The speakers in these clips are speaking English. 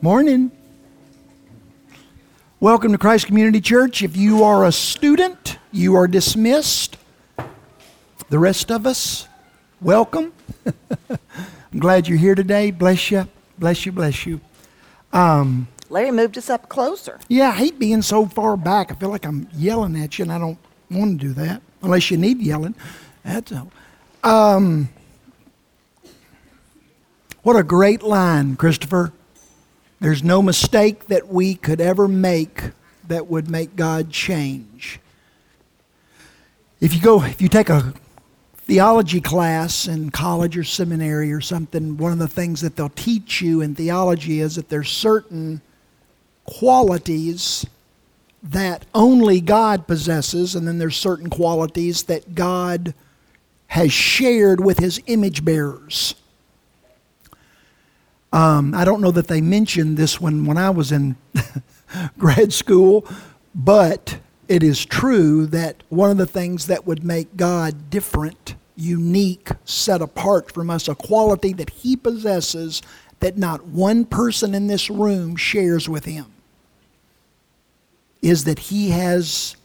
Morning. Welcome to Christ Community Church. If you are a student, you are dismissed. The rest of us, welcome. I'm glad you're here today. Bless you. Bless you. Bless you. Um, Larry moved us up closer. Yeah, I hate being so far back. I feel like I'm yelling at you, and I don't want to do that unless you need yelling. That's all. Um, what a great line, Christopher. There's no mistake that we could ever make that would make God change. If you go, if you take a theology class in college or seminary or something, one of the things that they'll teach you in theology is that there's certain qualities that only God possesses, and then there's certain qualities that God has shared with his image bearers. Um, I don't know that they mentioned this one when I was in grad school, but it is true that one of the things that would make God different, unique, set apart from us, a quality that He possesses that not one person in this room shares with Him, is that He has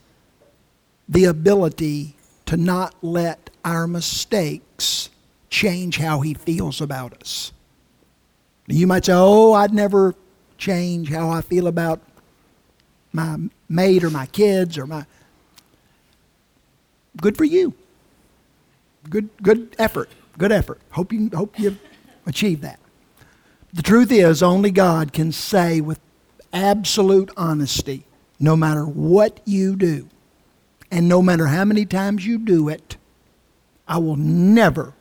the ability to not let our mistakes change how He feels about us. You might say, oh, I'd never change how I feel about my mate or my kids or my. Good for you. Good, good effort. Good effort. Hope you, hope you achieve that. The truth is, only God can say with absolute honesty no matter what you do, and no matter how many times you do it, I will never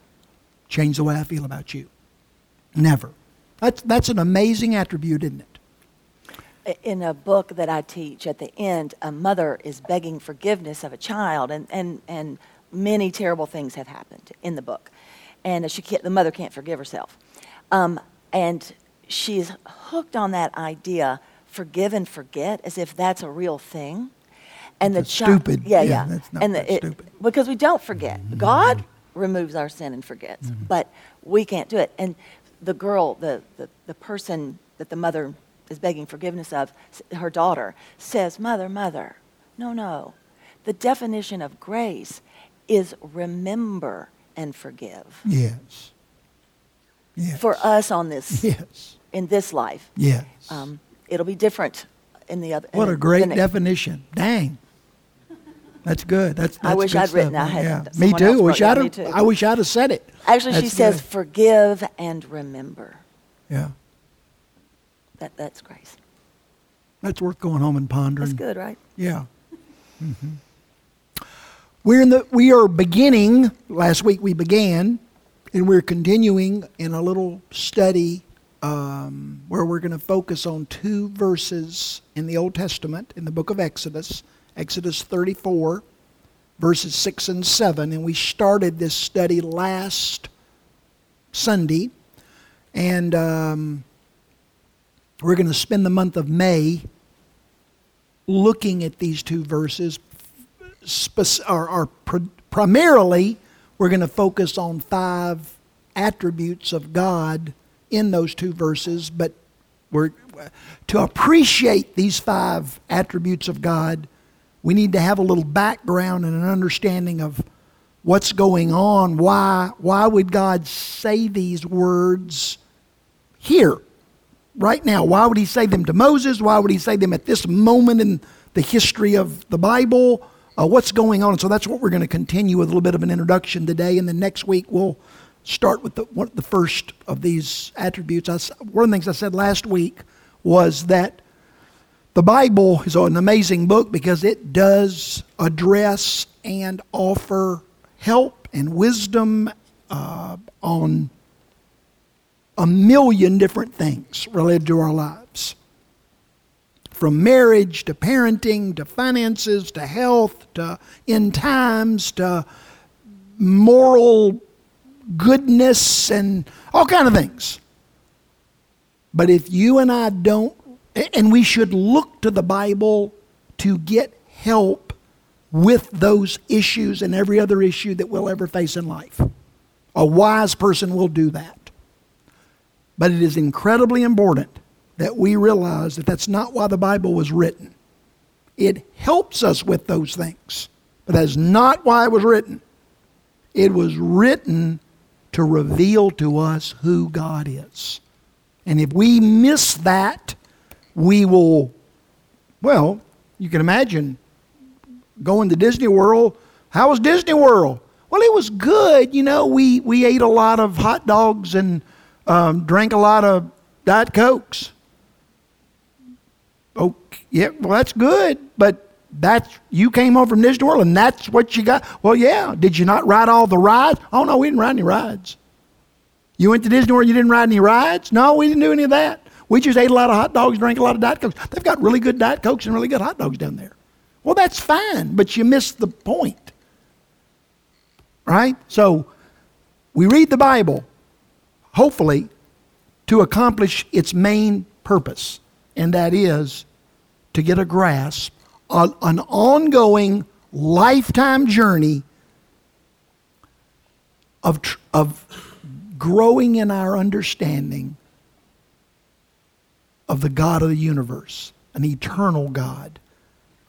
change the way I feel about you. Never. That's, that's an amazing attribute, isn't it? In a book that I teach, at the end, a mother is begging forgiveness of a child, and, and, and many terrible things have happened in the book. And she can't, the mother can't forgive herself. Um, and she's hooked on that idea forgive and forget as if that's a real thing. And the child, stupid. Yeah, yeah. yeah. and the, it, because we don't forget. Mm-hmm. God removes our sin and forgets, mm-hmm. but we can't do it. And the girl, the, the, the person that the mother is begging forgiveness of, her daughter, says, Mother, Mother, no, no. The definition of grace is remember and forgive. Yes. Yes. For us on this, yes. in this life. Yes. Um, it'll be different in the other. What a great definition. Dang. That's good. That's, that's I wish I'd stuff. written. I had yeah. Me too. Wish I'd I wish I'd have said it. Actually, that's she says, good. "Forgive and remember." Yeah. That that's grace. That's worth going home and pondering. That's good, right? Yeah. Mm-hmm. We're in the. We are beginning. Last week we began, and we're continuing in a little study um, where we're going to focus on two verses in the Old Testament in the book of Exodus. Exodus 34, verses 6 and 7. And we started this study last Sunday. And um, we're going to spend the month of May looking at these two verses. Or, or primarily, we're going to focus on five attributes of God in those two verses, but we're to appreciate these five attributes of God, we need to have a little background and an understanding of what's going on. Why, why would God say these words here, right now? Why would He say them to Moses? Why would He say them at this moment in the history of the Bible? Uh, what's going on? And so that's what we're going to continue with a little bit of an introduction today. And then next week we'll start with the, one, the first of these attributes. I, one of the things I said last week was that the Bible is an amazing book because it does address and offer help and wisdom uh, on a million different things related to our lives. From marriage to parenting to finances to health to end times to moral goodness and all kind of things. But if you and I don't and we should look to the Bible to get help with those issues and every other issue that we'll ever face in life. A wise person will do that. But it is incredibly important that we realize that that's not why the Bible was written. It helps us with those things, but that's not why it was written. It was written to reveal to us who God is. And if we miss that, we will, well, you can imagine going to Disney World. How was Disney World? Well, it was good. You know, we, we ate a lot of hot dogs and um, drank a lot of Diet Cokes. Oh, yeah, well, that's good, but that's you came home from Disney World and that's what you got. Well, yeah. Did you not ride all the rides? Oh no, we didn't ride any rides. You went to Disney World, you didn't ride any rides? No, we didn't do any of that. We just ate a lot of hot dogs, drank a lot of Diet Cokes. They've got really good Diet Cokes and really good hot dogs down there. Well, that's fine, but you missed the point. Right? So we read the Bible, hopefully, to accomplish its main purpose, and that is to get a grasp on an ongoing lifetime journey of, of growing in our understanding of the God of the universe, an eternal God.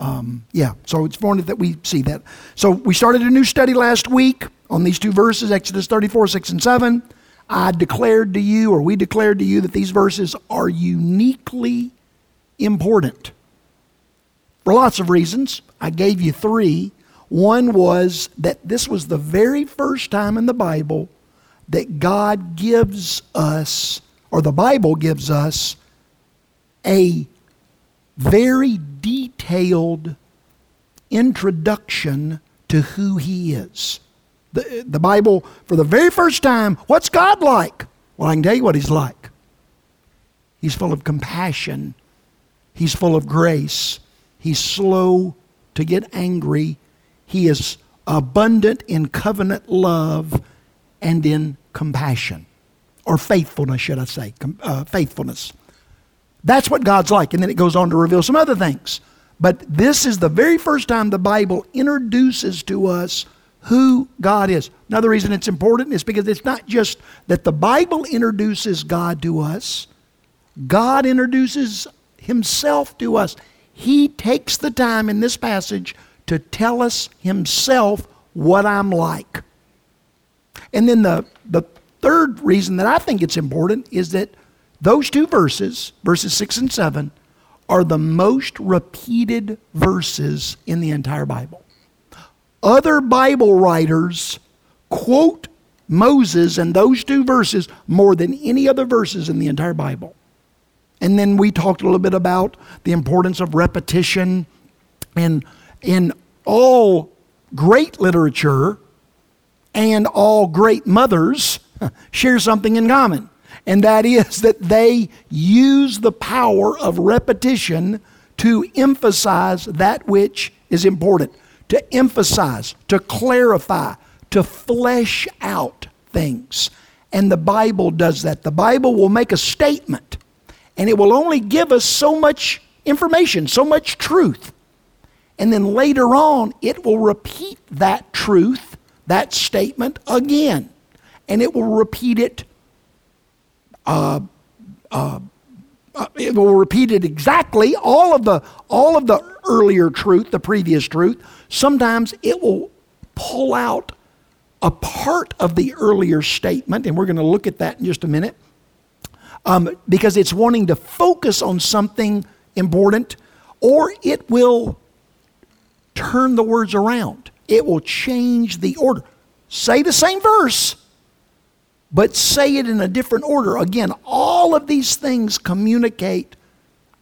Um, yeah, so it's important that we see that. So we started a new study last week on these two verses, Exodus 34, 6 and 7. I declared to you, or we declared to you, that these verses are uniquely important for lots of reasons. I gave you three. One was that this was the very first time in the Bible that God gives us, or the Bible gives us, a very detailed introduction to who He is. The, the Bible, for the very first time, what's God like? Well, I can tell you what He's like. He's full of compassion, He's full of grace, He's slow to get angry, He is abundant in covenant love and in compassion, or faithfulness, should I say, uh, faithfulness. That's what God's like. And then it goes on to reveal some other things. But this is the very first time the Bible introduces to us who God is. Another reason it's important is because it's not just that the Bible introduces God to us, God introduces Himself to us. He takes the time in this passage to tell us Himself what I'm like. And then the, the third reason that I think it's important is that those two verses, verses 6 and 7, are the most repeated verses in the entire Bible. Other Bible writers quote Moses and those two verses more than any other verses in the entire Bible. And then we talked a little bit about the importance of repetition. And in all great literature, and all great mothers share something in common. And that is that they use the power of repetition to emphasize that which is important, to emphasize, to clarify, to flesh out things. And the Bible does that. The Bible will make a statement, and it will only give us so much information, so much truth. And then later on, it will repeat that truth that statement again. And it will repeat it. Uh, uh, uh, it will repeat it exactly all of the all of the earlier truth, the previous truth. Sometimes it will pull out a part of the earlier statement, and we're going to look at that in just a minute, um, because it's wanting to focus on something important, or it will turn the words around it will change the order. Say the same verse, but say it in a different order. Again, all of these things communicate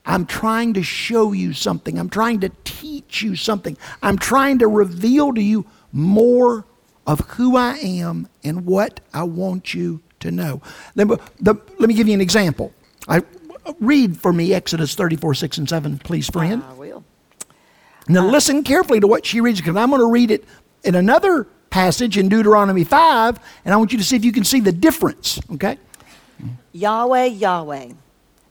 I'm trying to show you something, I'm trying to teach you something, I'm trying to reveal to you more of who I am and what I want you to know. Let me, the, let me give you an example. I, read for me Exodus 34, 6 and 7, please, friend. I will. Now, listen carefully to what she reads because I'm going to read it in another passage in Deuteronomy 5, and I want you to see if you can see the difference, okay? Yahweh, Yahweh,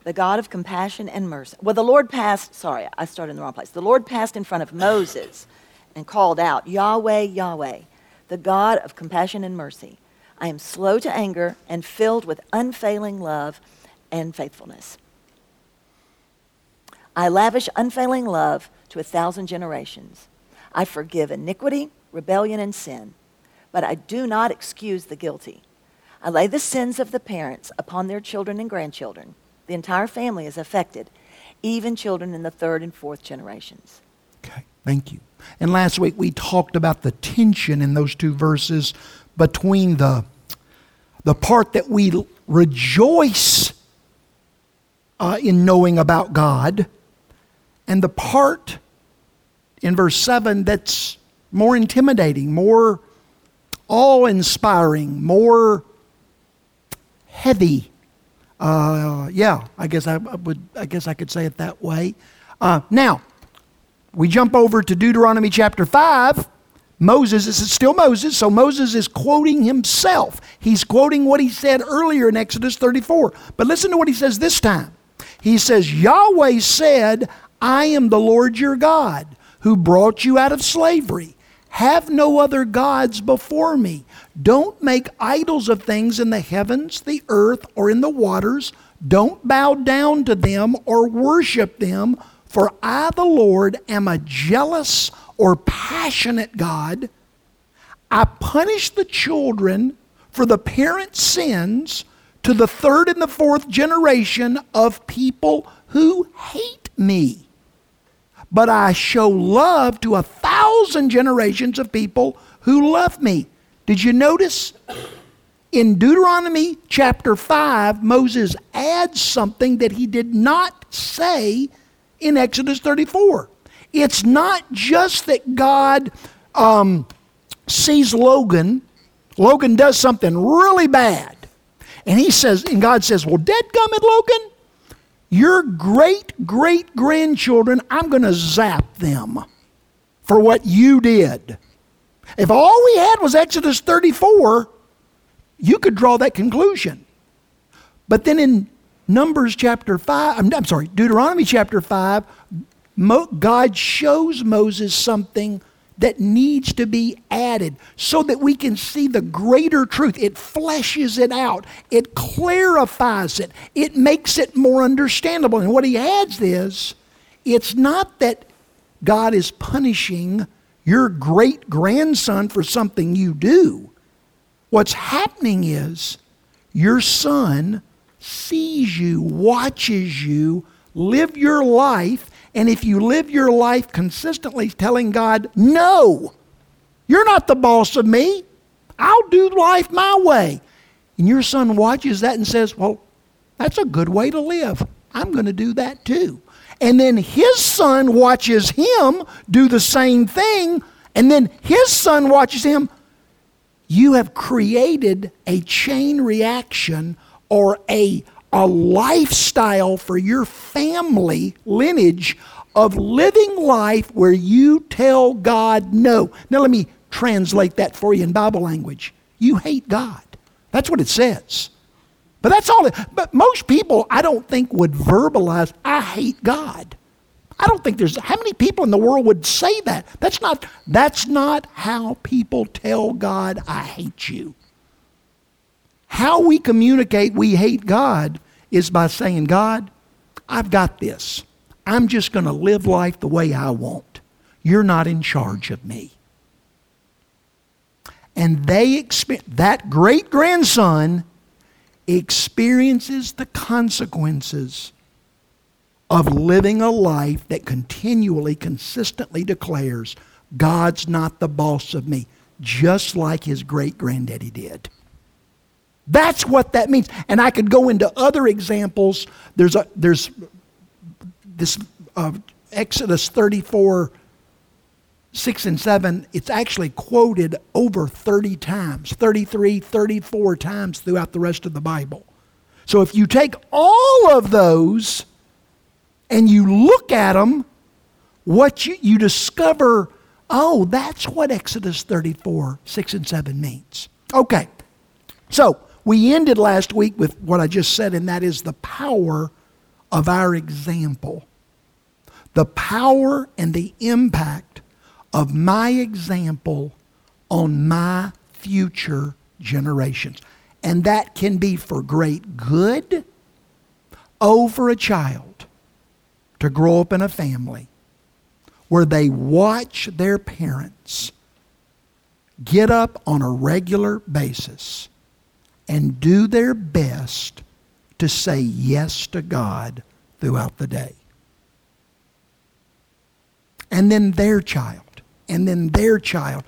the God of compassion and mercy. Well, the Lord passed, sorry, I started in the wrong place. The Lord passed in front of Moses and called out, Yahweh, Yahweh, the God of compassion and mercy. I am slow to anger and filled with unfailing love and faithfulness. I lavish unfailing love to a thousand generations. I forgive iniquity, rebellion, and sin, but I do not excuse the guilty. I lay the sins of the parents upon their children and grandchildren. The entire family is affected, even children in the third and fourth generations. Okay, thank you. And last week we talked about the tension in those two verses between the, the part that we rejoice uh, in knowing about God and the part in verse 7 that's more intimidating, more awe inspiring, more heavy. Uh, yeah, I guess I, would. I guess I could say it that way. Uh, now, we jump over to Deuteronomy chapter five. Moses, this is still Moses, so Moses is quoting himself. He's quoting what he said earlier in Exodus 34. But listen to what he says this time. He says, Yahweh said, I am the Lord your God who brought you out of slavery. Have no other gods before me. Don't make idols of things in the heavens, the earth, or in the waters. Don't bow down to them or worship them, for I, the Lord, am a jealous or passionate God. I punish the children for the parents' sins to the third and the fourth generation of people who hate me but I show love to a thousand generations of people who love me. Did you notice? In Deuteronomy chapter 5, Moses adds something that he did not say in Exodus 34. It's not just that God um, sees Logan, Logan does something really bad. And he says, and God says, Well, dead gummit Logan, your great great grandchildren, I'm going to zap them for what you did. If all we had was Exodus 34, you could draw that conclusion. But then in Numbers chapter 5, I'm, sorry, Deuteronomy chapter 5, Mo, God shows Moses something that needs to be added so that we can see the greater truth. It fleshes it out, it clarifies it, it makes it more understandable. And what he adds is it's not that God is punishing your great grandson for something you do. What's happening is your son sees you, watches you, live your life, and if you live your life consistently telling God, no, you're not the boss of me, I'll do life my way. And your son watches that and says, well, that's a good way to live. I'm going to do that too. And then his son watches him do the same thing, and then his son watches him. You have created a chain reaction or a a lifestyle for your family lineage of living life where you tell God no. Now, let me translate that for you in Bible language. You hate God. That's what it says. But that's all. It, but most people, I don't think, would verbalize, I hate God. I don't think there's how many people in the world would say that. That's not that's not how people tell God I hate you. How we communicate we hate God is by saying, God, I've got this. I'm just going to live life the way I want. You're not in charge of me. And they that great grandson experiences the consequences of living a life that continually, consistently declares, God's not the boss of me, just like his great granddaddy did. That's what that means. And I could go into other examples. There's, a, there's this uh, Exodus 34, 6 and 7. It's actually quoted over 30 times, 33, 34 times throughout the rest of the Bible. So if you take all of those and you look at them, what you, you discover, oh, that's what Exodus 34, 6 and 7 means. Okay, so we ended last week with what I just said, and that is the power of our example. The power and the impact of my example on my future generations. And that can be for great good over a child. to grow up in a family where they watch their parents get up on a regular basis and do their best to say yes to God throughout the day. And then their child, and then their child.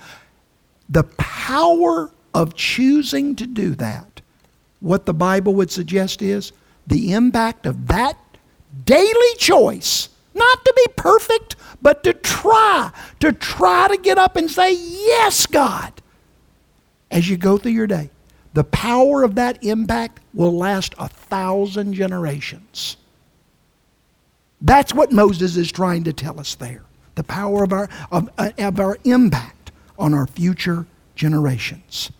The power of choosing to do that, what the Bible would suggest is the impact of that daily choice, not to be perfect, but to try, to try to get up and say, Yes, God, as you go through your day. The power of that impact will last a thousand generations. That's what Moses is trying to tell us there. The power of our, of, uh, of our impact on our future generations.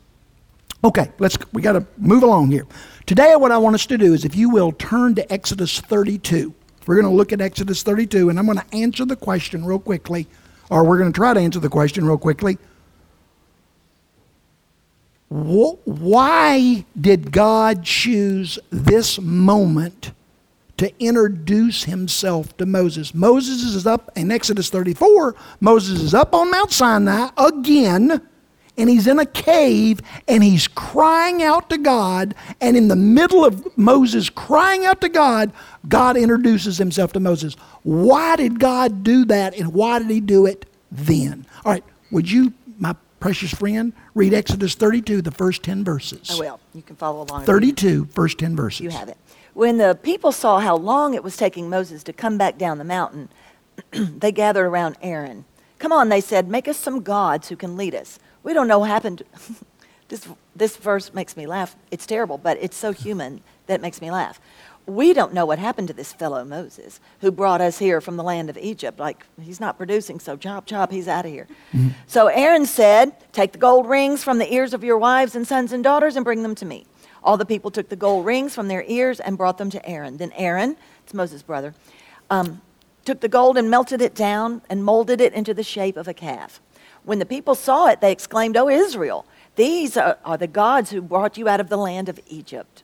Okay, let's we got to move along here. Today what I want us to do is if you will turn to Exodus 32. We're going to look at Exodus 32 and I'm going to answer the question real quickly or we're going to try to answer the question real quickly. Why did God choose this moment to introduce himself to Moses? Moses is up in Exodus 34. Moses is up on Mount Sinai again and he's in a cave and he's crying out to God. And in the middle of Moses crying out to God, God introduces himself to Moses. Why did God do that and why did he do it then? All right, would you, precious friend, read Exodus 32, the first 10 verses? I will. You can follow along. 32, first 10 verses. You have it. When the people saw how long it was taking Moses to come back down the mountain, they gathered around Aaron. Come on, they said, make us some gods who can lead us. We don't know what happened. this, this verse makes me laugh. It's terrible, but it's so human that it makes me laugh. We don't know what happened to this fellow Moses who brought us here from the land of Egypt. Like, he's not producing, so chop, chop, he's out of here. Mm-hmm. So Aaron said, Take the gold rings from the ears of your wives and sons and daughters and bring them to me. All the people took the gold rings from their ears and brought them to Aaron. Then Aaron, it's Moses' brother, um, took the gold and melted it down and molded it into the shape of a calf. When the people saw it, they exclaimed, O Israel, these are, are the gods who brought you out of the land of Egypt.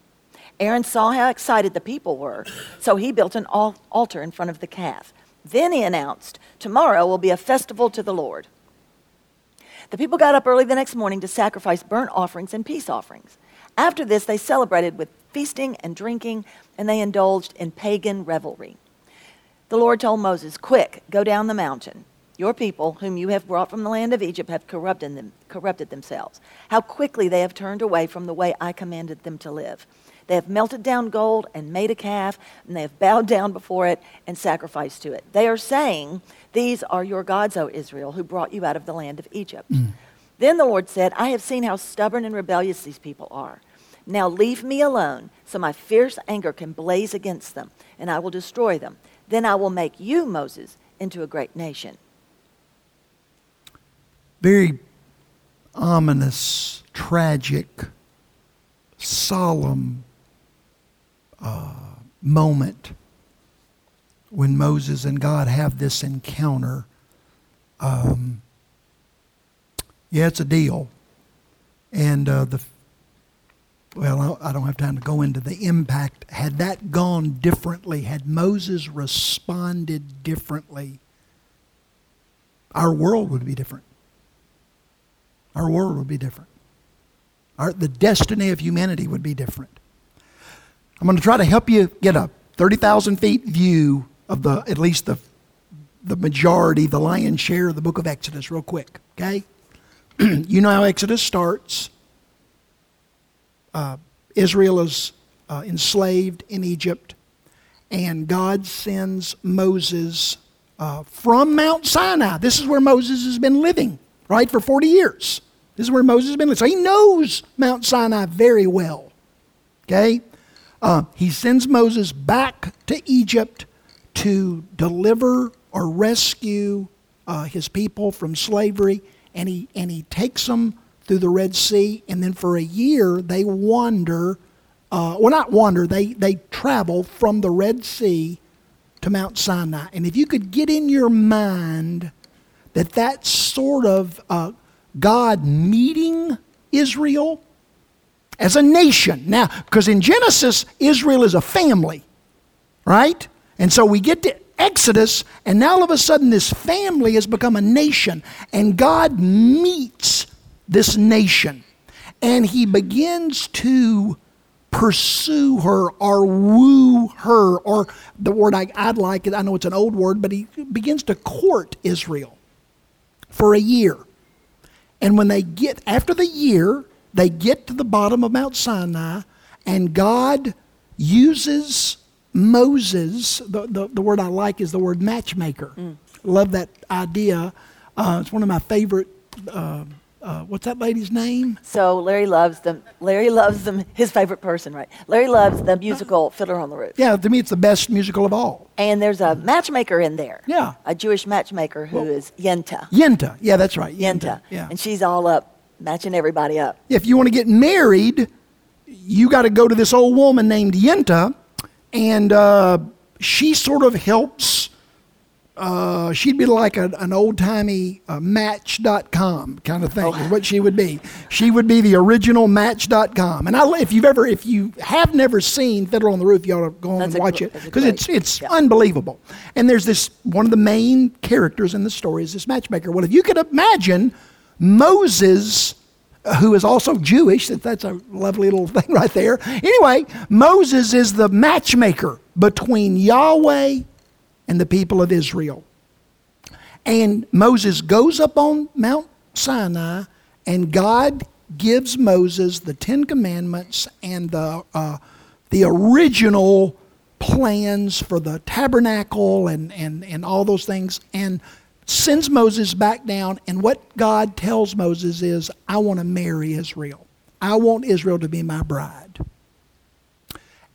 Aaron saw how excited the people were, so he built an altar in front of the calf. Then he announced, Tomorrow will be a festival to the Lord. The people got up early the next morning to sacrifice burnt offerings and peace offerings. After this, they celebrated with feasting and drinking, and they indulged in pagan revelry. The Lord told Moses, Quick, go down the mountain. Your people, whom you have brought from the land of Egypt, have corrupted, them, corrupted themselves. How quickly they have turned away from the way I commanded them to live. They have melted down gold and made a calf, and they have bowed down before it and sacrificed to it. They are saying, These are your gods, O Israel, who brought you out of the land of Egypt. Mm. Then the Lord said, I have seen how stubborn and rebellious these people are. Now leave me alone, so my fierce anger can blaze against them, and I will destroy them. Then I will make you, Moses, into a great nation very ominous, tragic, solemn moment when Moses and God have this encounter. Um, yeah, it's a deal. And uh, the well, I don't have time to go into the impact. Had that gone differently, had Moses responded differently, our world would be different our world would be different. Our, the destiny of humanity would be different. I'm going to try to help you get a 30,000 feet view of the, at least the, the majority, the lion's share of the book of Exodus, real quick, okay? you know how Exodus starts. Uh, Israel is uh, enslaved in Egypt, and God sends Moses uh, from Mount Sinai. This is where Moses has been living right, for 40 years. This is where Moses has been. Living. So he knows Mount Sinai very well. Okay? Uh, he sends Moses back to Egypt to deliver or rescue uh, his people from slavery, and he, and he takes them through the Red Sea, and then for a year they wander, uh, well, not wander, they, they travel from the Red Sea to Mount Sinai. And if you could get in your mind that that sort of uh, God meeting Israel as a nation. Now, because in Genesis, Israel is a family, right? And so we get to Exodus, and now all of a sudden this family has become a nation, and God meets this nation, and He begins to pursue her or woo her, or the word I, would like, it, I know it's an old word, but He begins to court Israel for a year. And when they get, after the year, they get to the bottom of Mount Sinai, and God uses Moses. The, the, the word I like is the word matchmaker. Mm. Love that idea. Uh, it's one of my favorite. Uh, uh, what's that lady's name? So Larry loves them. Larry loves them. His favorite person, right? Larry loves the musical Fiddler on the Roof. Yeah, to me, it's the best musical of all. And there's a matchmaker in there. Yeah, a Jewish matchmaker who well, is Yenta. Yenta, yeah, that's right. Yenta. Yenta. Yeah, and she's all up matching everybody up. If you want to get married, you got to go to this old woman named Yenta, and uh, she sort of helps. Uh, she'd be like a, an old timey uh, Match.com kind of thing, oh. is what she would be. She would be the original Match.com. And I, if you've ever, if you have never seen Fiddler on the Roof, you ought to go on that's and watch it because it's it's yeah. unbelievable. And there's this one of the main characters in the story is this matchmaker. Well, if you could imagine Moses who is also Jewish. That's a lovely little thing right there. Anyway, Moses is the matchmaker between Yahweh and the people of Israel. And Moses goes up on Mount Sinai, and God gives Moses the Ten Commandments and the, uh, the original plans for the tabernacle and, and, and all those things. And sends Moses back down, and what God tells Moses is, I want to marry Israel. I want Israel to be my bride.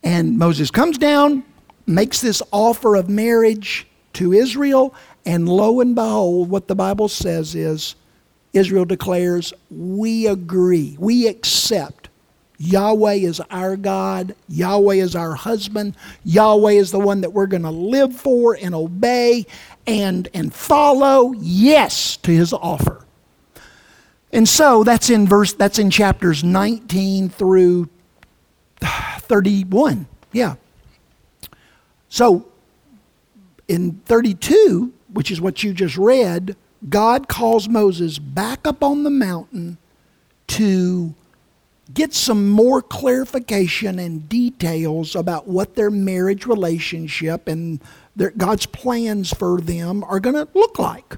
And Moses comes down, makes this offer of marriage to Israel, and lo and behold, what the Bible says is Israel declares, We agree, we accept. Yahweh is our God. Yahweh is our husband. Yahweh is the one that we're going to live for and obey and, and follow yes to his offer. And so that's in verse that's in chapters 19 through 31. Yeah. So in 32, which is what you just read, God calls Moses back up on the mountain to get some more clarification and details about what their marriage relationship and their, God's plans for them are going to look like.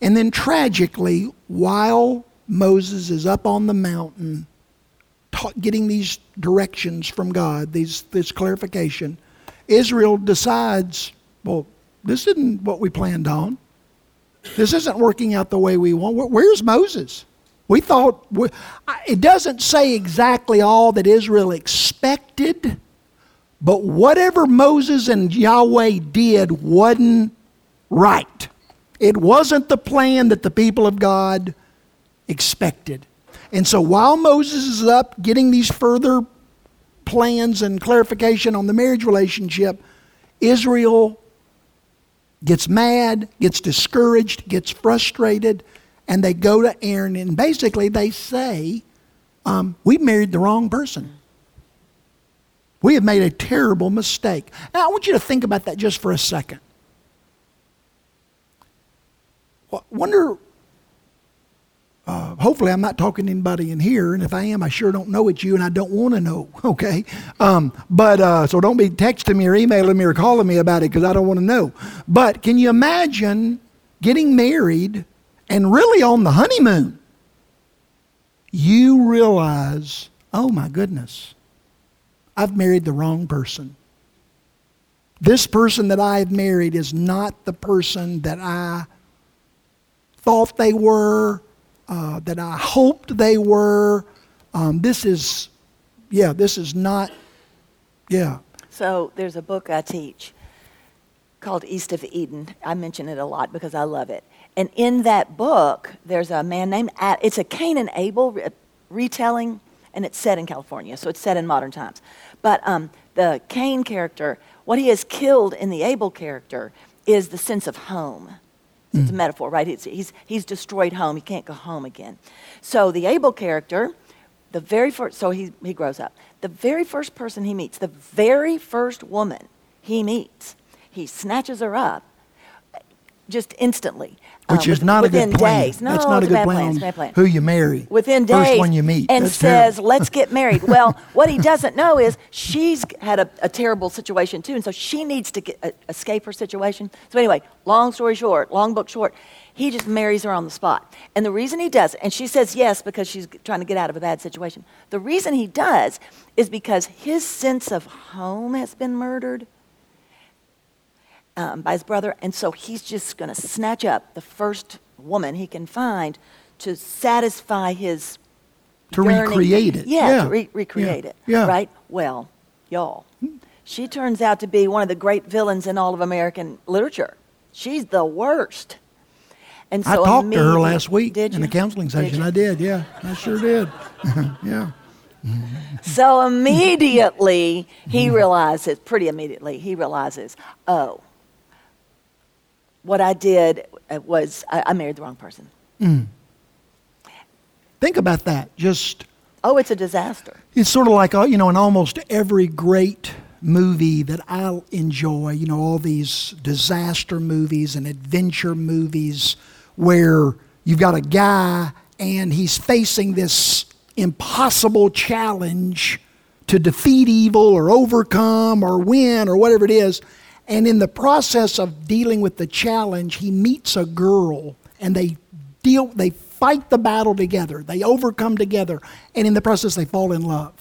And then tragically, while Moses is up on the mountain ta- getting these directions from God, these, this clarification, Israel decides, well, this isn't what we planned on. This isn't working out the way we want. Where's Moses? We thought, it doesn't say exactly all that Israel expected, but whatever Moses and Yahweh did wasn't right. It wasn't the plan that the people of God expected. And so while Moses is up getting these further plans and clarification on the marriage relationship, Israel gets mad, gets discouraged, gets frustrated, and they go to Aaron and basically they say, um, We married the wrong person. We have made a terrible mistake. Now, I want you to think about that just for a second. Wonder, uh, hopefully, I'm not talking to anybody in here, and if I am, I sure don't know it's you, and I don't want to know, okay? Um, but uh, so don't be texting me or emailing me or calling me about it because I don't want to know. But can you imagine getting married and really on the honeymoon? You realize, oh my goodness, I've married the wrong person. This person that I have married is not the person that I thought they were, uh, that I hoped they were. Um, this is, yeah, this is not, yeah. So there's a book I teach called East of Eden. I mention it a lot because I love it. And in that book, there's a man named, it's a Cain and Abel retelling, and it's set in California, so it's set in modern times. But um, the Cain character, what he has killed in the Abel character is the sense of home. Mm. It's a hmm. metaphor, right? It's, he's, he's destroyed home. He can't go home again. So the Abel character, the very first, so he, he grows up. The very first person he meets, the very first woman he meets, he snatches her up just instantly. Which um, is not a good plan. days. No, That's not a good plan. plan. on It's a bad plan. Who you marry. within days First one you meet. and That's says, terrible. "Let's get married." Well, what he doesn't know is she's had a, a terrible situation too, and so she needs to get, uh, escape her situation. So anyway, long story short, long book short, he just marries her on the spot. And the reason he does, and she says yes because she's trying to get out of a bad situation. The reason he does is because his sense of home has been murdered. Um, by his brother, and so he's just going to snatch up the first woman he can find to satisfy his To yearning. recreate it. Yeah, Yeah. to re- recreate Yeah. it. Yeah. Right? Well, y'all, she turns out to be one of the great villains in all of American literature. She's the worst. And so I talked to her last week Did in the counseling session. you? I did, yeah. I sure did. yeah. So immediately he realizes, pretty immediately, he realizes, oh, what I did uh, was I, I married the wrong person. Think about that. Just Oh, it's a disaster. it's sort of like uh, you know in almost every great movie that I enjoy, you know, all these disaster movies and adventure movies where you've got a guy and he's facing this impossible challenge to defeat evil or overcome or win or whatever it is. And in the process of dealing with the challenge, he meets a girl and they deal they fight the battle together. They overcome together and in the process they fall in love.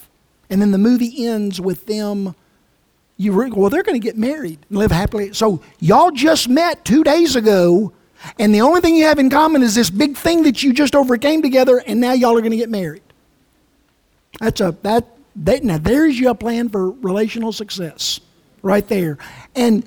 And then the movie ends with them you well they're going to get married and live happily. So y'all just met 2 days ago and the only thing you have in common is this big thing that you just overcame together and now y'all are going to get married. That's a that, that now there's your plan for relational success right there. And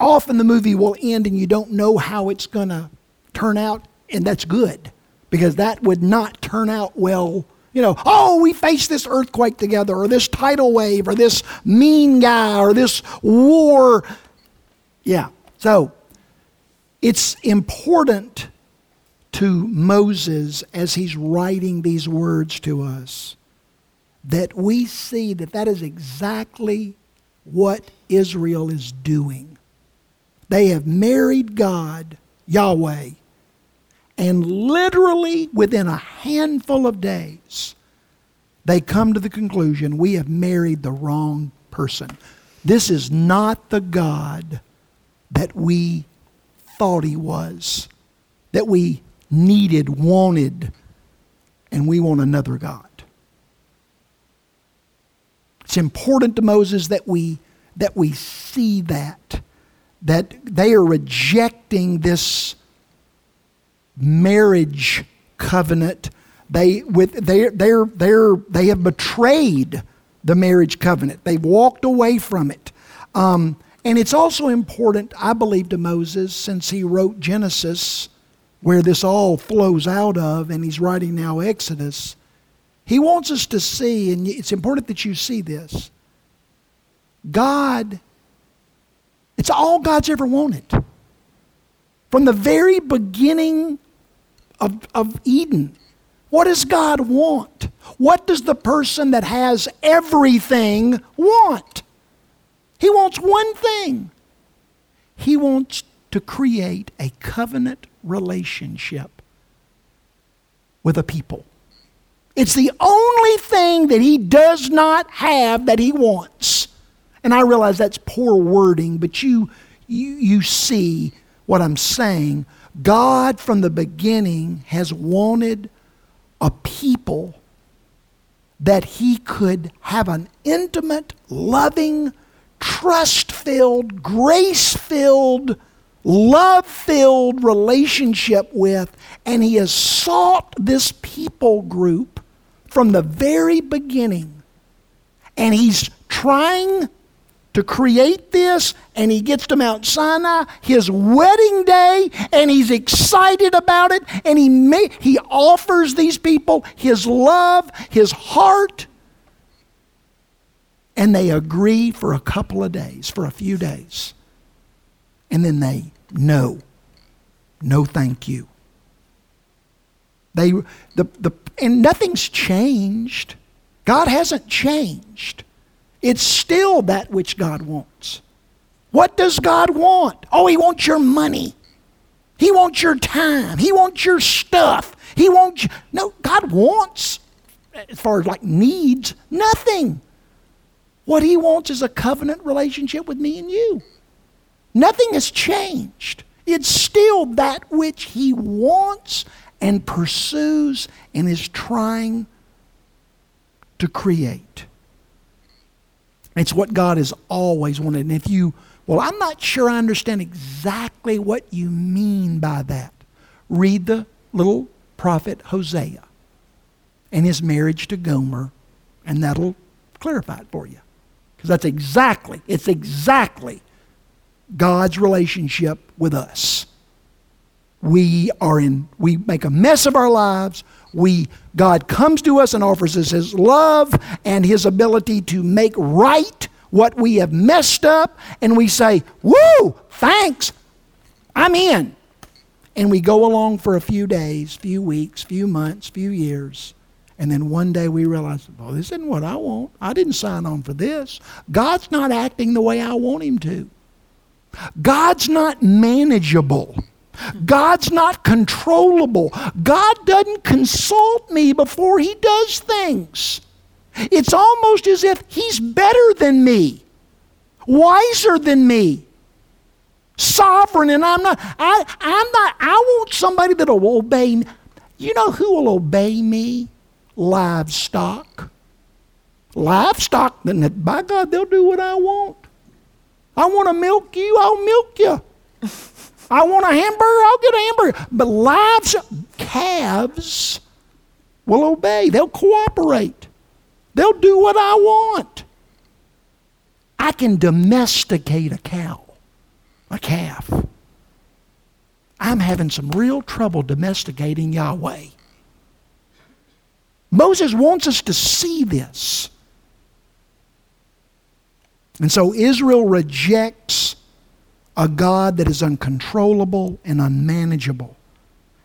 often the movie will end and you don't know how it's going to turn out and that's good because that would not turn out well. You know, oh, we faced this earthquake together or this tidal wave or this mean guy or this war. Yeah. So, it's important to Moses as he's writing these words to us that we see that that is exactly what Israel is doing. They have married God, Yahweh, and literally within a handful of days, they come to the conclusion we have married the wrong person. This is not the God that we thought he was, that we needed, wanted, and we want another God. It's important to Moses that we that we see that that they are rejecting this marriage covenant. They with they they're they're they have betrayed the marriage covenant. They've walked away from it. Um, and it's also important, I believe, to Moses, since he wrote Genesis, where this all flows out of, and he's writing now Exodus. He wants us to see, and it's important that you see this. God, it's all God's ever wanted. From the very beginning of, of Eden, what does God want? What does the person that has everything want? He wants one thing. He wants to create a covenant relationship with a people. It's the only thing that he does not have that he wants. And I realize that's poor wording, but you, you, you see what I'm saying. God, from the beginning, has wanted a people that he could have an intimate, loving, trust filled, grace filled, love filled relationship with. And he has sought this people group from the very beginning. And he's trying to create this, and he gets to Mount Sinai, his wedding day, and he's excited about it, and he, may, he offers these people his love, his heart, and they agree for a couple of days, for a few days. And then they, no, no thank you. They, the, the, and nothing's changed. God hasn't changed. It's still that which God wants. What does God want? Oh, He wants your money. He wants your time. He wants your stuff. He wants. No, God wants, as far as like needs, nothing. What He wants is a covenant relationship with me and you. Nothing has changed. It's still that which He wants and pursues and is trying to create. It's what God has always wanted. And if you, well, I'm not sure I understand exactly what you mean by that, read the little prophet Hosea and his marriage to Gomer, and that'll clarify it for you. Because that's exactly, it's exactly God's relationship with us. We are in, we make a mess of our lives. We, God comes to us and offers us His love and His ability to make right what we have messed up. And we say, Woo, thanks, I'm in. And we go along for a few days, few weeks, few months, few years. And then one day we realize, well, this isn't what I want. I didn't sign on for this. God's not acting the way I want Him to. God's not manageable. God's not controllable. God doesn't consult me before He does things. It's almost as if He's better than me, wiser than me, sovereign, and I'm not. I, I'm not. I want somebody that will obey me. You know who will obey me? Livestock. Livestock, then by God, they'll do what I want. I want to milk you, I'll milk you. I want a hamburger, I'll get a hamburger. But lives, calves will obey. They'll cooperate. They'll do what I want. I can domesticate a cow, a calf. I'm having some real trouble domesticating Yahweh. Moses wants us to see this. And so Israel rejects a God that is uncontrollable and unmanageable.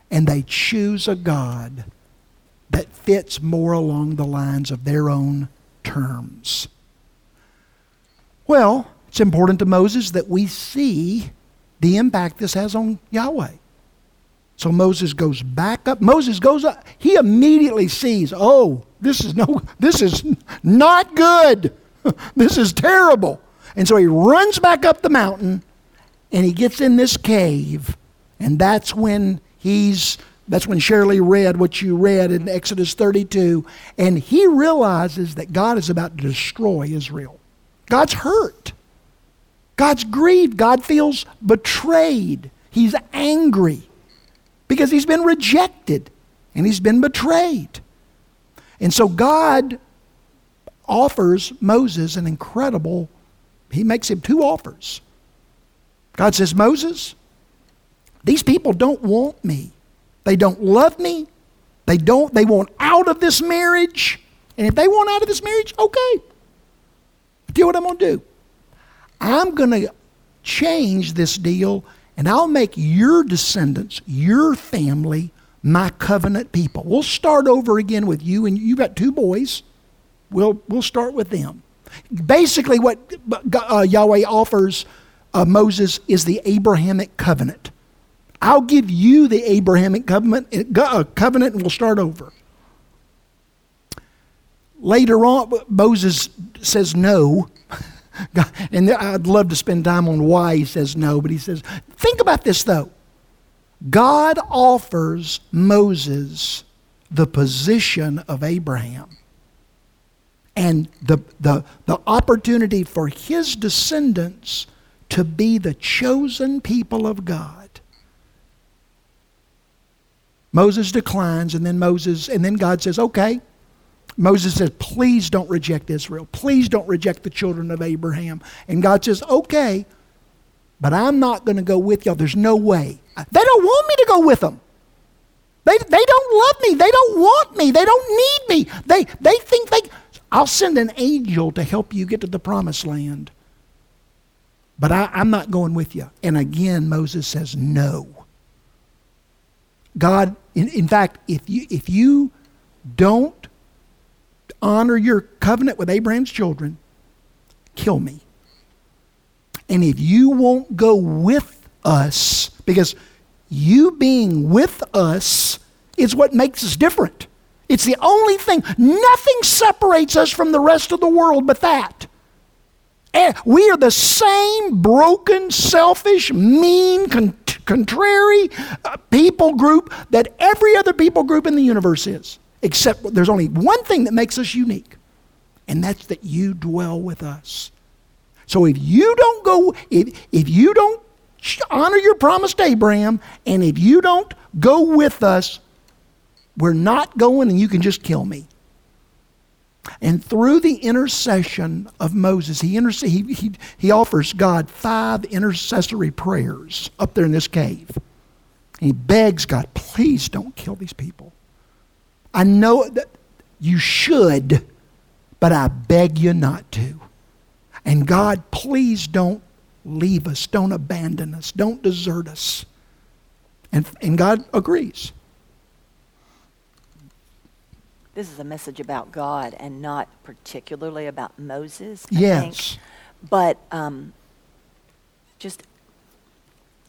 And they choose a God that fits more along the lines of their own terms. Well, it's important to Moses that we see the impact this has on Yahweh. So Moses goes back up. Moses goes up. He immediately sees, oh, this is no this is not good. this is terrible. And so he runs back up the mountain and he gets in this cave. And that's when he's that's when Shirley read what you read in Exodus 32. And he realizes that God is about to destroy Israel. God's hurt. God's grieved. God feels betrayed. He's angry because he's been rejected and he's been betrayed. And so God offers Moses an incredible, he makes him two offers. God says, Moses, these people don't want me. They don't love me. They don't, they want out of this marriage. And if they want out of this marriage, okay. But you know what I'm going to do? I'm going to change this deal and I'll make your descendants, your family, my covenant people. We'll start over again with you, and you've got two boys. We'll, we'll start with them. Basically, what uh, Yahweh offers uh, Moses is the Abrahamic covenant. I'll give you the Abrahamic covenant, uh, covenant and we'll start over. Later on, Moses says no. and I'd love to spend time on why he says no, but he says, think about this though. God offers Moses the position of Abraham and the, the, the opportunity for his descendants to be the chosen people of God. Moses declines, and then Moses, and then God says, okay. Moses says, please don't reject Israel. Please don't reject the children of Abraham. And God says, okay, but I'm not going to go with y'all. There's no way. They don't want me to go with them. They, they don't love me. They don't want me. They don't need me. They, they think they, I'll send an angel to help you get to the promised land. But I, I'm not going with you. And again, Moses says, no. God, in, in fact, if you, if you don't honor your covenant with Abraham's children, kill me. And if you won't go with us, because you being with us is what makes us different. It's the only thing. Nothing separates us from the rest of the world but that. And we are the same broken, selfish, mean, con- contrary uh, people group that every other people group in the universe is. Except there's only one thing that makes us unique, and that's that you dwell with us. So if you don't go, if, if you don't honor your promise to Abraham, and if you don't go with us, we're not going and you can just kill me. And through the intercession of Moses, he, interce- he, he, he offers God five intercessory prayers up there in this cave. He begs God, please don't kill these people. I know that you should, but I beg you not to. And God, please don't leave us, don't abandon us, don't desert us. And, and God agrees. This is a message about God and not particularly about Moses. I yes. Think. But um, just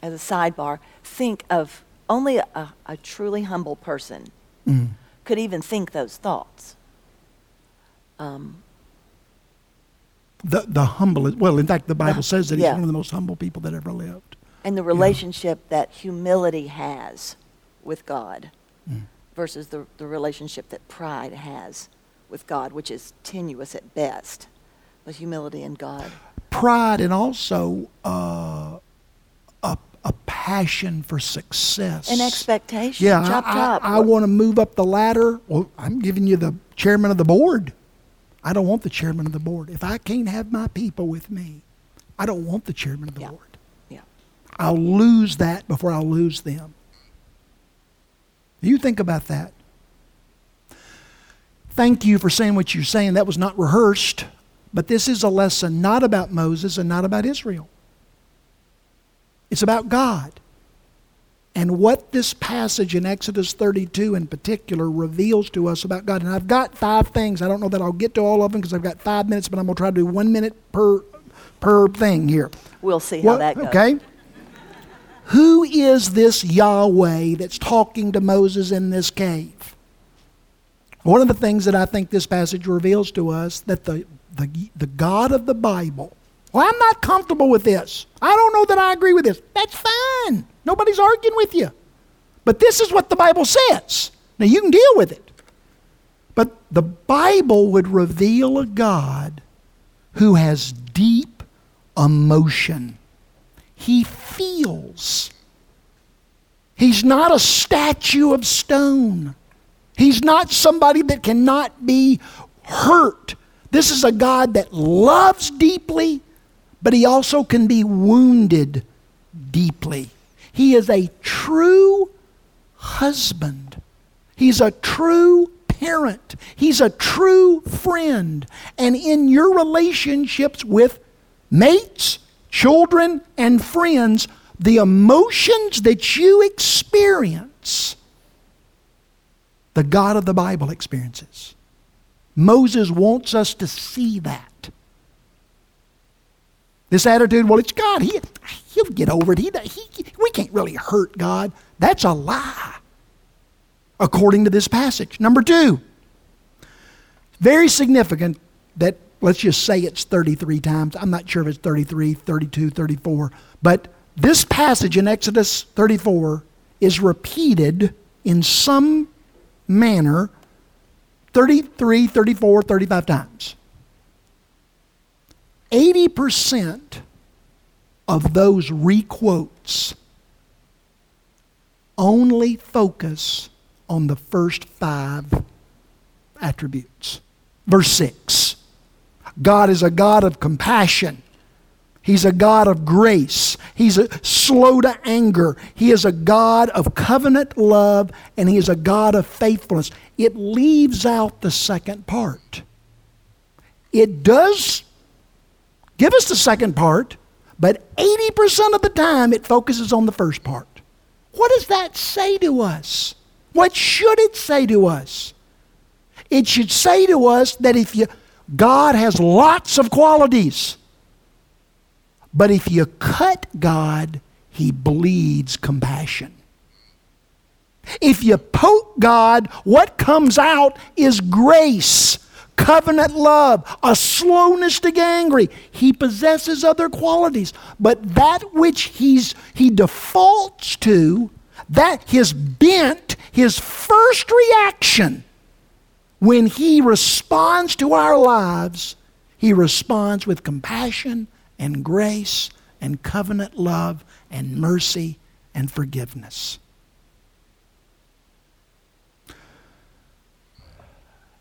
as a sidebar, think of only a, a truly humble person mm. could even think those thoughts. Um, the, the humblest, well, in fact, the Bible the, says that he's yeah. one of the most humble people that ever lived. And the relationship yeah. that humility has with God mm. Versus the, the relationship that pride has with God, which is tenuous at best, but humility in God. Pride and also uh, a, a passion for success. An expectation. Yeah, chop, I, chop. I, I want to move up the ladder. Well, I'm giving you the chairman of the board. I don't want the chairman of the board. If I can't have my people with me, I don't want the chairman of the yeah. board. Yeah. I'll lose that before I'll lose them. You think about that. Thank you for saying what you're saying. That was not rehearsed, but this is a lesson not about Moses and not about Israel. It's about God. And what this passage in Exodus 32 in particular reveals to us about God. And I've got five things. I don't know that I'll get to all of them because I've got five minutes, but I'm going to try to do one minute per, per thing here. We'll see how that goes. Okay. Who is this Yahweh that's talking to Moses in this cave? One of the things that I think this passage reveals to us that the, the, the God of the Bible, well, I'm not comfortable with this. I don't know that I agree with this. That's fine. Nobody's arguing with you. But this is what the Bible says. Now you can deal with it. But the Bible would reveal a God who has deep emotion. He feels. He's not a statue of stone. He's not somebody that cannot be hurt. This is a God that loves deeply, but he also can be wounded deeply. He is a true husband. He's a true parent. He's a true friend. And in your relationships with mates, children, and friends, the emotions that you experience, the God of the Bible experiences. Moses wants us to see that. This attitude, well, it's God. He, he'll get over it. He, he, we can't really hurt God. That's a lie, according to this passage. Number two, very significant that, let's just say it's 33 times. I'm not sure if it's 33, 32, 34. But this passage in Exodus 34 is repeated in some manner 33, 34, 35 times. 80% of those requotes only focus on the first five attributes. Verse 6 God is a God of compassion. He's a God of grace. He's a, slow to anger. He is a God of covenant love, and He is a God of faithfulness. It leaves out the second part. It does Give us the second part, but 80% of the time it focuses on the first part. What does that say to us? What should it say to us? It should say to us that if you God has lots of qualities, But if you cut God, he bleeds compassion. If you poke God, what comes out is grace, covenant love, a slowness to get angry. He possesses other qualities, but that which he's, he defaults to, that his bent, his first reaction when he responds to our lives, he responds with compassion and grace and covenant love and mercy and forgiveness.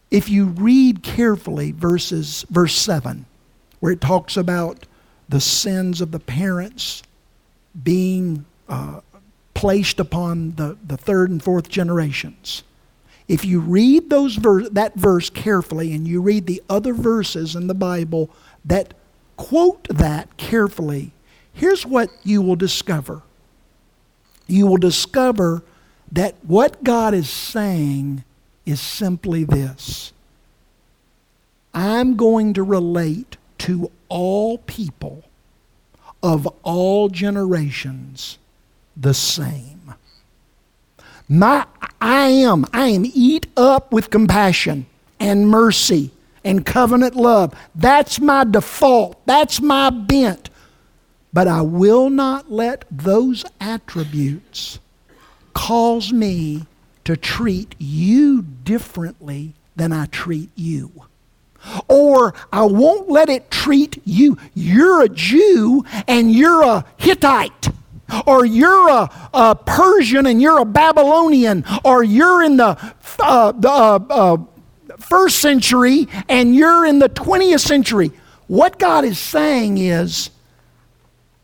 If you read carefully verses verse 7 where it talks about the sins of the parents being uh, placed upon the, the third and fourth generations. If you read those ver- that verse carefully and you read the other verses in the Bible that quote that carefully, here's what you will discover. You will discover that what God is saying is simply this I'm going to relate to all people of all generations the same. My, I am, I am eat up with compassion and mercy and covenant love. That's my default. That's my bent. But I will not let those attributes cause me to treat you differently than I treat you. Or I won't let it treat you. You're a Jew and you're a Hittite. Or you're a, a Persian and you're a Babylonian. Or you're in the, uh, the uh, uh, first century and you're in the 20th century. What God is saying is,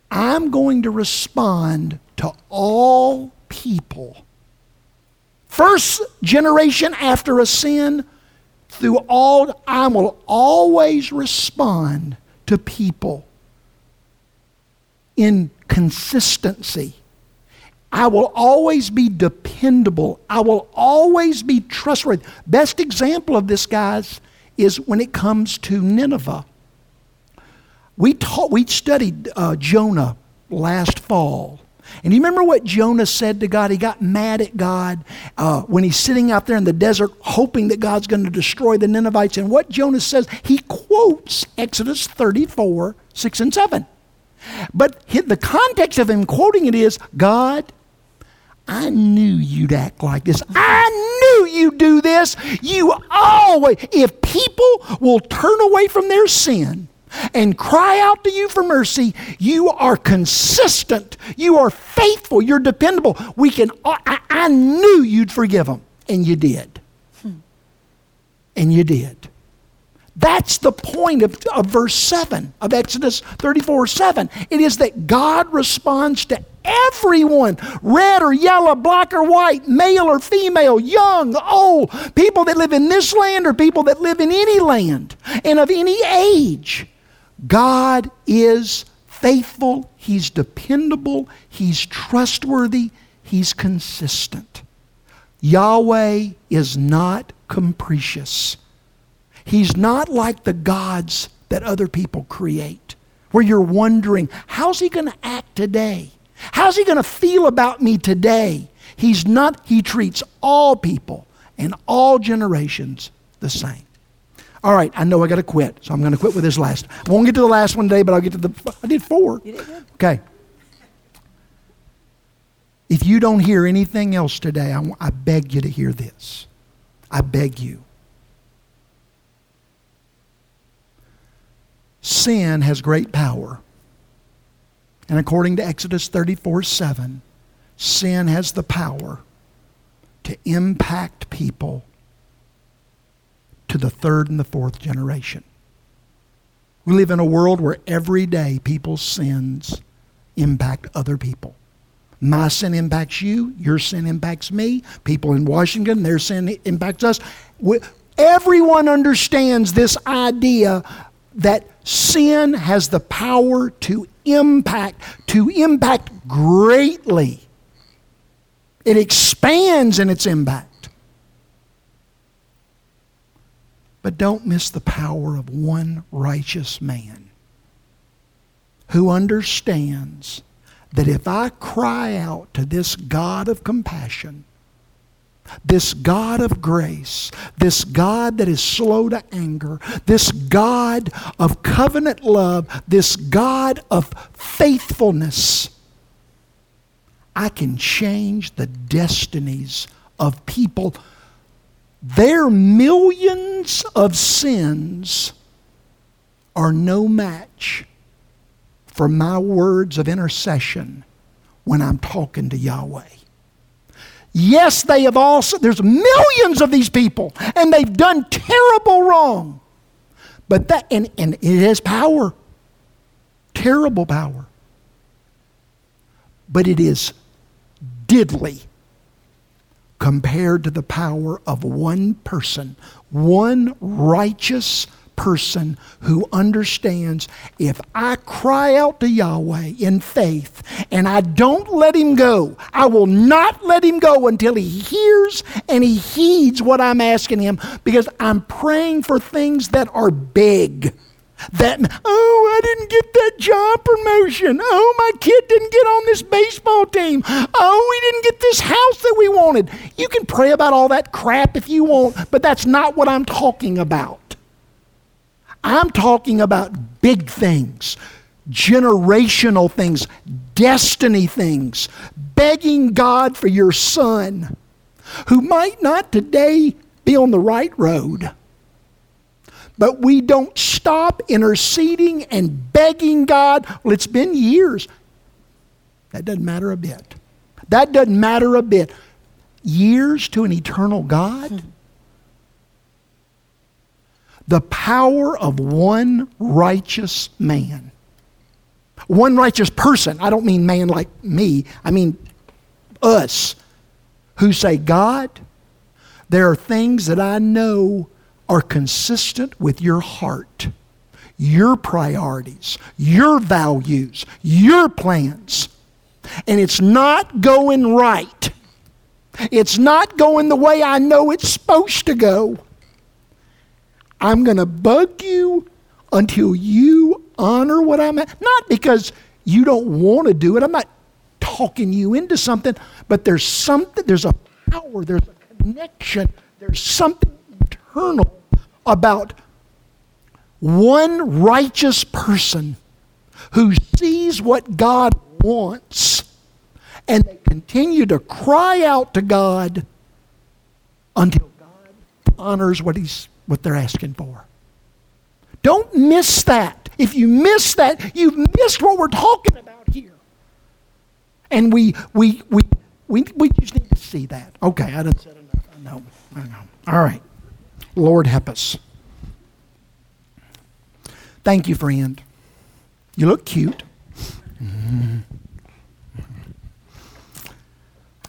I'm going to respond to all people. First generation after a sin, through all, I will always respond to people in consistency. I will always be dependable. I will always be trustworthy. Best example of this, guys, is when it comes to Nineveh. We, taught, we studied uh, Jonah last fall. And you remember what Jonah said to God? He got mad at God uh, when he's sitting out there in the desert hoping that God's going to destroy the Ninevites. And what Jonah says, he quotes Exodus 34 6 and 7. But the context of him quoting it is God, I knew you'd act like this. I knew you'd do this. You always, if people will turn away from their sin and cry out to you for mercy, you are consistent. You are faithful. You're dependable. We can, I, I knew you'd forgive them. And you did. Hmm. And you did. That's the point of, of verse 7 of Exodus 34 7. It is that God responds to everyone red or yellow, black or white, male or female, young, old, people that live in this land or people that live in any land and of any age. God is faithful, He's dependable, He's trustworthy, He's consistent. Yahweh is not capricious. He's not like the gods that other people create, where you're wondering, how's he going to act today? How's he going to feel about me today? He's not, he treats all people and all generations the same. All right, I know I got to quit, so I'm going to quit with this last. I won't get to the last one today, but I'll get to the. I did four. Did. Okay. If you don't hear anything else today, I, I beg you to hear this. I beg you. Sin has great power. And according to Exodus 34 7, sin has the power to impact people to the third and the fourth generation. We live in a world where every day people's sins impact other people. My sin impacts you, your sin impacts me, people in Washington, their sin impacts us. Everyone understands this idea that sin has the power to impact, to impact greatly. It expands in its impact. But don't miss the power of one righteous man. who understands that if I cry out to this God of compassion, this God of grace, this God that is slow to anger, this God of covenant love, this God of faithfulness, I can change the destinies of people. Their millions of sins are no match for my words of intercession when I'm talking to Yahweh. Yes, they have also, there's millions of these people, and they've done terrible wrong. But that, and, and it has power, terrible power. But it is diddly compared to the power of one person, one righteous person who understands if I cry out to Yahweh in faith and I don't let him go, I will not let him go until he hears and he heeds what I'm asking him because I'm praying for things that are big. That, oh, I didn't get that job promotion. Oh, my kid didn't get on this baseball team. Oh, we didn't get this house that we wanted. You can pray about all that crap if you want, but that's not what I'm talking about. I'm talking about big things, generational things, destiny things, begging God for your son who might not today be on the right road. But we don't stop interceding and begging God. Well, it's been years. That doesn't matter a bit. That doesn't matter a bit. Years to an eternal God? The power of one righteous man. One righteous person. I don't mean man like me, I mean us who say, God, there are things that I know are consistent with your heart, your priorities, your values, your plans. And it's not going right. It's not going the way I know it's supposed to go. I'm going to bug you until you honor what I'm at. Not because you don't want to do it. I'm not talking you into something, but there's something, there's a power, there's a connection, there's something internal about one righteous person who sees what God wants and they continue to cry out to God until God honors what he's what they're asking for. Don't miss that. If you miss that, you've missed what we're talking about here. And we we we we, we just need to see that. Okay, I didn't say enough. I know. I know. All right. Lord help us. Thank you, friend. You look cute. Mm-hmm.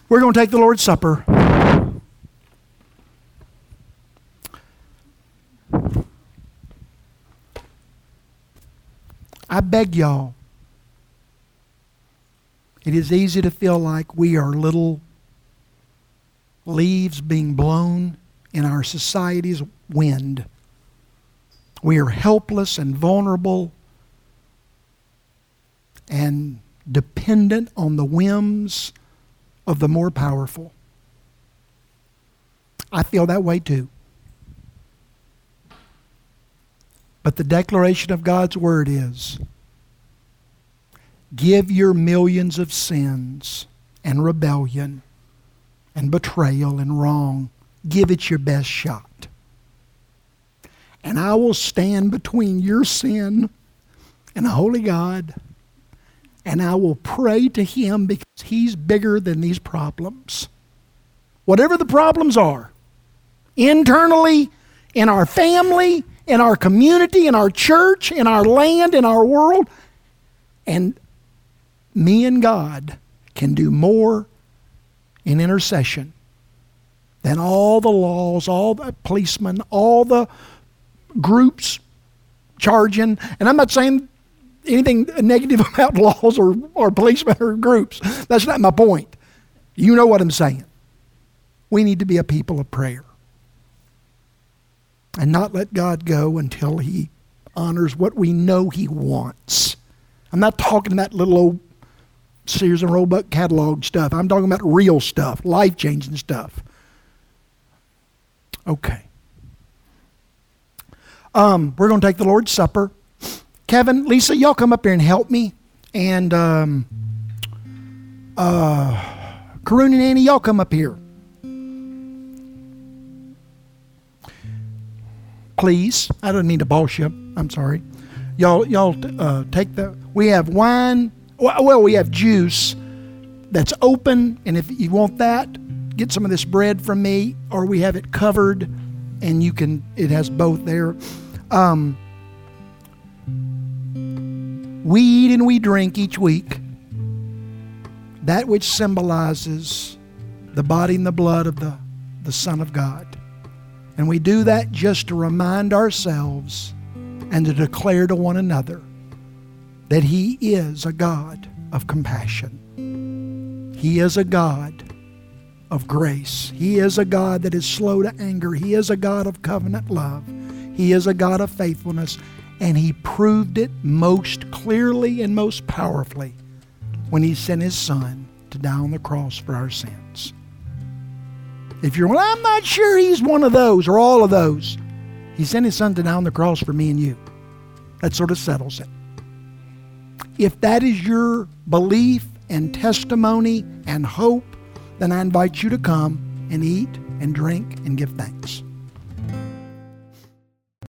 We're going to take the Lord's Supper. I beg y'all. It is easy to feel like we are little leaves being blown in our society's wind. We are helpless and vulnerable and dependent on the whims of the more powerful. I feel that way too. But the declaration of God's word is give your millions of sins and rebellion and betrayal and wrong, give it your best shot. And I will stand between your sin and a holy God, and I will pray to Him because He's bigger than these problems. Whatever the problems are, internally, in our family, in our community, in our church, in our land, in our world. And me and God can do more in intercession than all the laws, all the policemen, all the groups charging. And I'm not saying anything negative about laws or, or policemen or groups. That's not my point. You know what I'm saying. We need to be a people of prayer and not let God go until He honors what we know He wants. I'm not talking that little old Sears and Roebuck catalog stuff. I'm talking about real stuff, life changing stuff. Okay. Um, we're going to take the Lord's Supper. Kevin, Lisa, y'all come up here and help me. And um, uh, Karun and Annie, y'all come up here. Please. I don't need to boss you. I'm sorry. Y'all, y'all uh, take the. We have wine. Well, we have juice that's open, and if you want that, get some of this bread from me, or we have it covered, and you can. It has both there. Um, we eat and we drink each week that which symbolizes the body and the blood of the, the Son of God. And we do that just to remind ourselves and to declare to one another that He is a God of compassion. He is a God of grace. He is a God that is slow to anger. He is a God of covenant love. He is a God of faithfulness. And He proved it most clearly and most powerfully when He sent His Son to die on the cross for our sins. If you're, well, I'm not sure He's one of those or all of those. He sent His Son to die on the cross for me and you. That sort of settles it. If that is your belief and testimony and hope, then I invite you to come and eat and drink and give thanks.